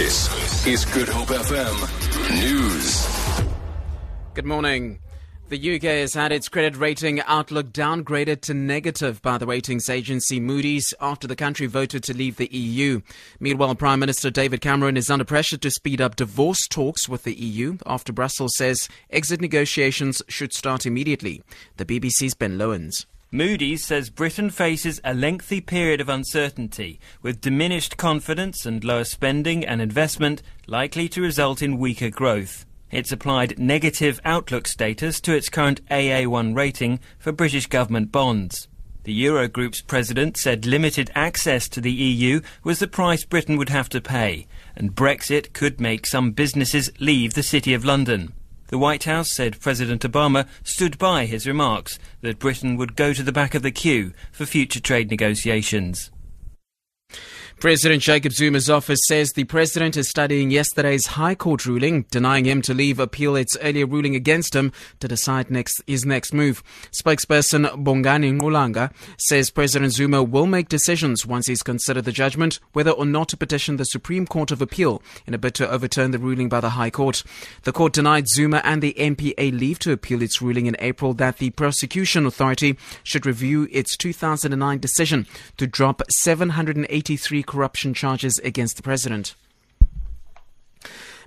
This is Good Hope FM News. Good morning. The UK has had its credit rating outlook downgraded to negative by the ratings agency Moody's after the country voted to leave the EU. Meanwhile, Prime Minister David Cameron is under pressure to speed up divorce talks with the EU after Brussels says exit negotiations should start immediately. The BBC's Ben Lowens. Moody's says Britain faces a lengthy period of uncertainty, with diminished confidence and lower spending and investment likely to result in weaker growth. It's applied negative outlook status to its current AA1 rating for British government bonds. The Eurogroup's president said limited access to the EU was the price Britain would have to pay, and Brexit could make some businesses leave the City of London. The White House said President Obama stood by his remarks that Britain would go to the back of the queue for future trade negotiations. President Jacob Zuma's office says the president is studying yesterday's High Court ruling, denying him to leave appeal its earlier ruling against him to decide next his next move. Spokesperson Bongani Ngqulunga says President Zuma will make decisions once he's considered the judgment whether or not to petition the Supreme Court of Appeal in a bid to overturn the ruling by the High Court. The court denied Zuma and the NPA leave to appeal its ruling in April that the prosecution authority should review its 2009 decision to drop 783 corruption charges against the president.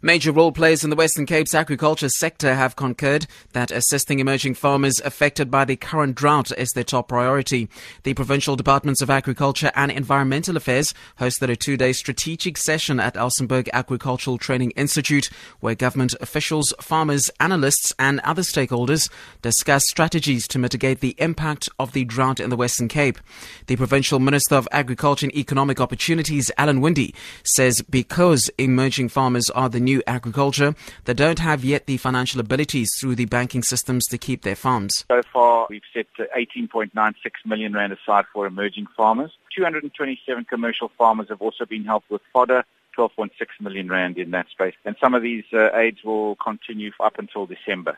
Major role players in the Western Cape's agriculture sector have concurred that assisting emerging farmers affected by the current drought is their top priority. The Provincial Departments of Agriculture and Environmental Affairs hosted a two day strategic session at Elsenburg Agricultural Training Institute, where government officials, farmers, analysts, and other stakeholders discussed strategies to mitigate the impact of the drought in the Western Cape. The Provincial Minister of Agriculture and Economic Opportunities, Alan Winde, says because emerging farmers are the new new agriculture that don't have yet the financial abilities through the banking systems to keep their farms. So far, we've set 18.96 million rand aside for emerging farmers. 227 commercial farmers have also been helped with fodder. 12.6 million rand in that space. And some of these uh, aids will continue up until December.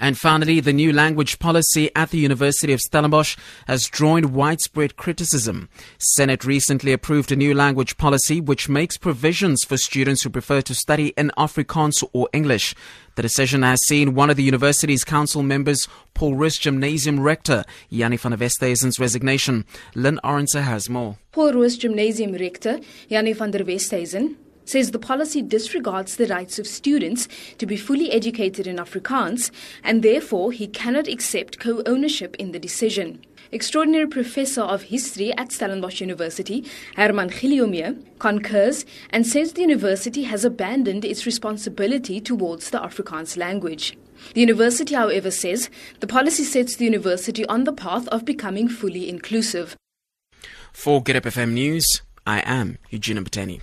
And finally, the new language policy at the University of Stellenbosch has drawn widespread criticism. Senate recently approved a new language policy which makes provisions for students who prefer to study in Afrikaans or English. The decision has seen one of the university's council members, Paul Roos Gymnasium Rector, Jannie van der Westhuizen's resignation. Lynn Orense has more. Paul Roos Gymnasium Rector, Jannie van der Westhuizen, says the policy disregards the rights of students to be fully educated in Afrikaans and therefore he cannot accept co ownership in the decision. Extraordinary Professor of History at Stellenbosch University, Herman Giliomee, concurs and says the university has abandoned its responsibility towards the Afrikaans language. The university, however, says the policy sets the university on the path of becoming fully inclusive. For Good FM News, I am Eugene Bateni.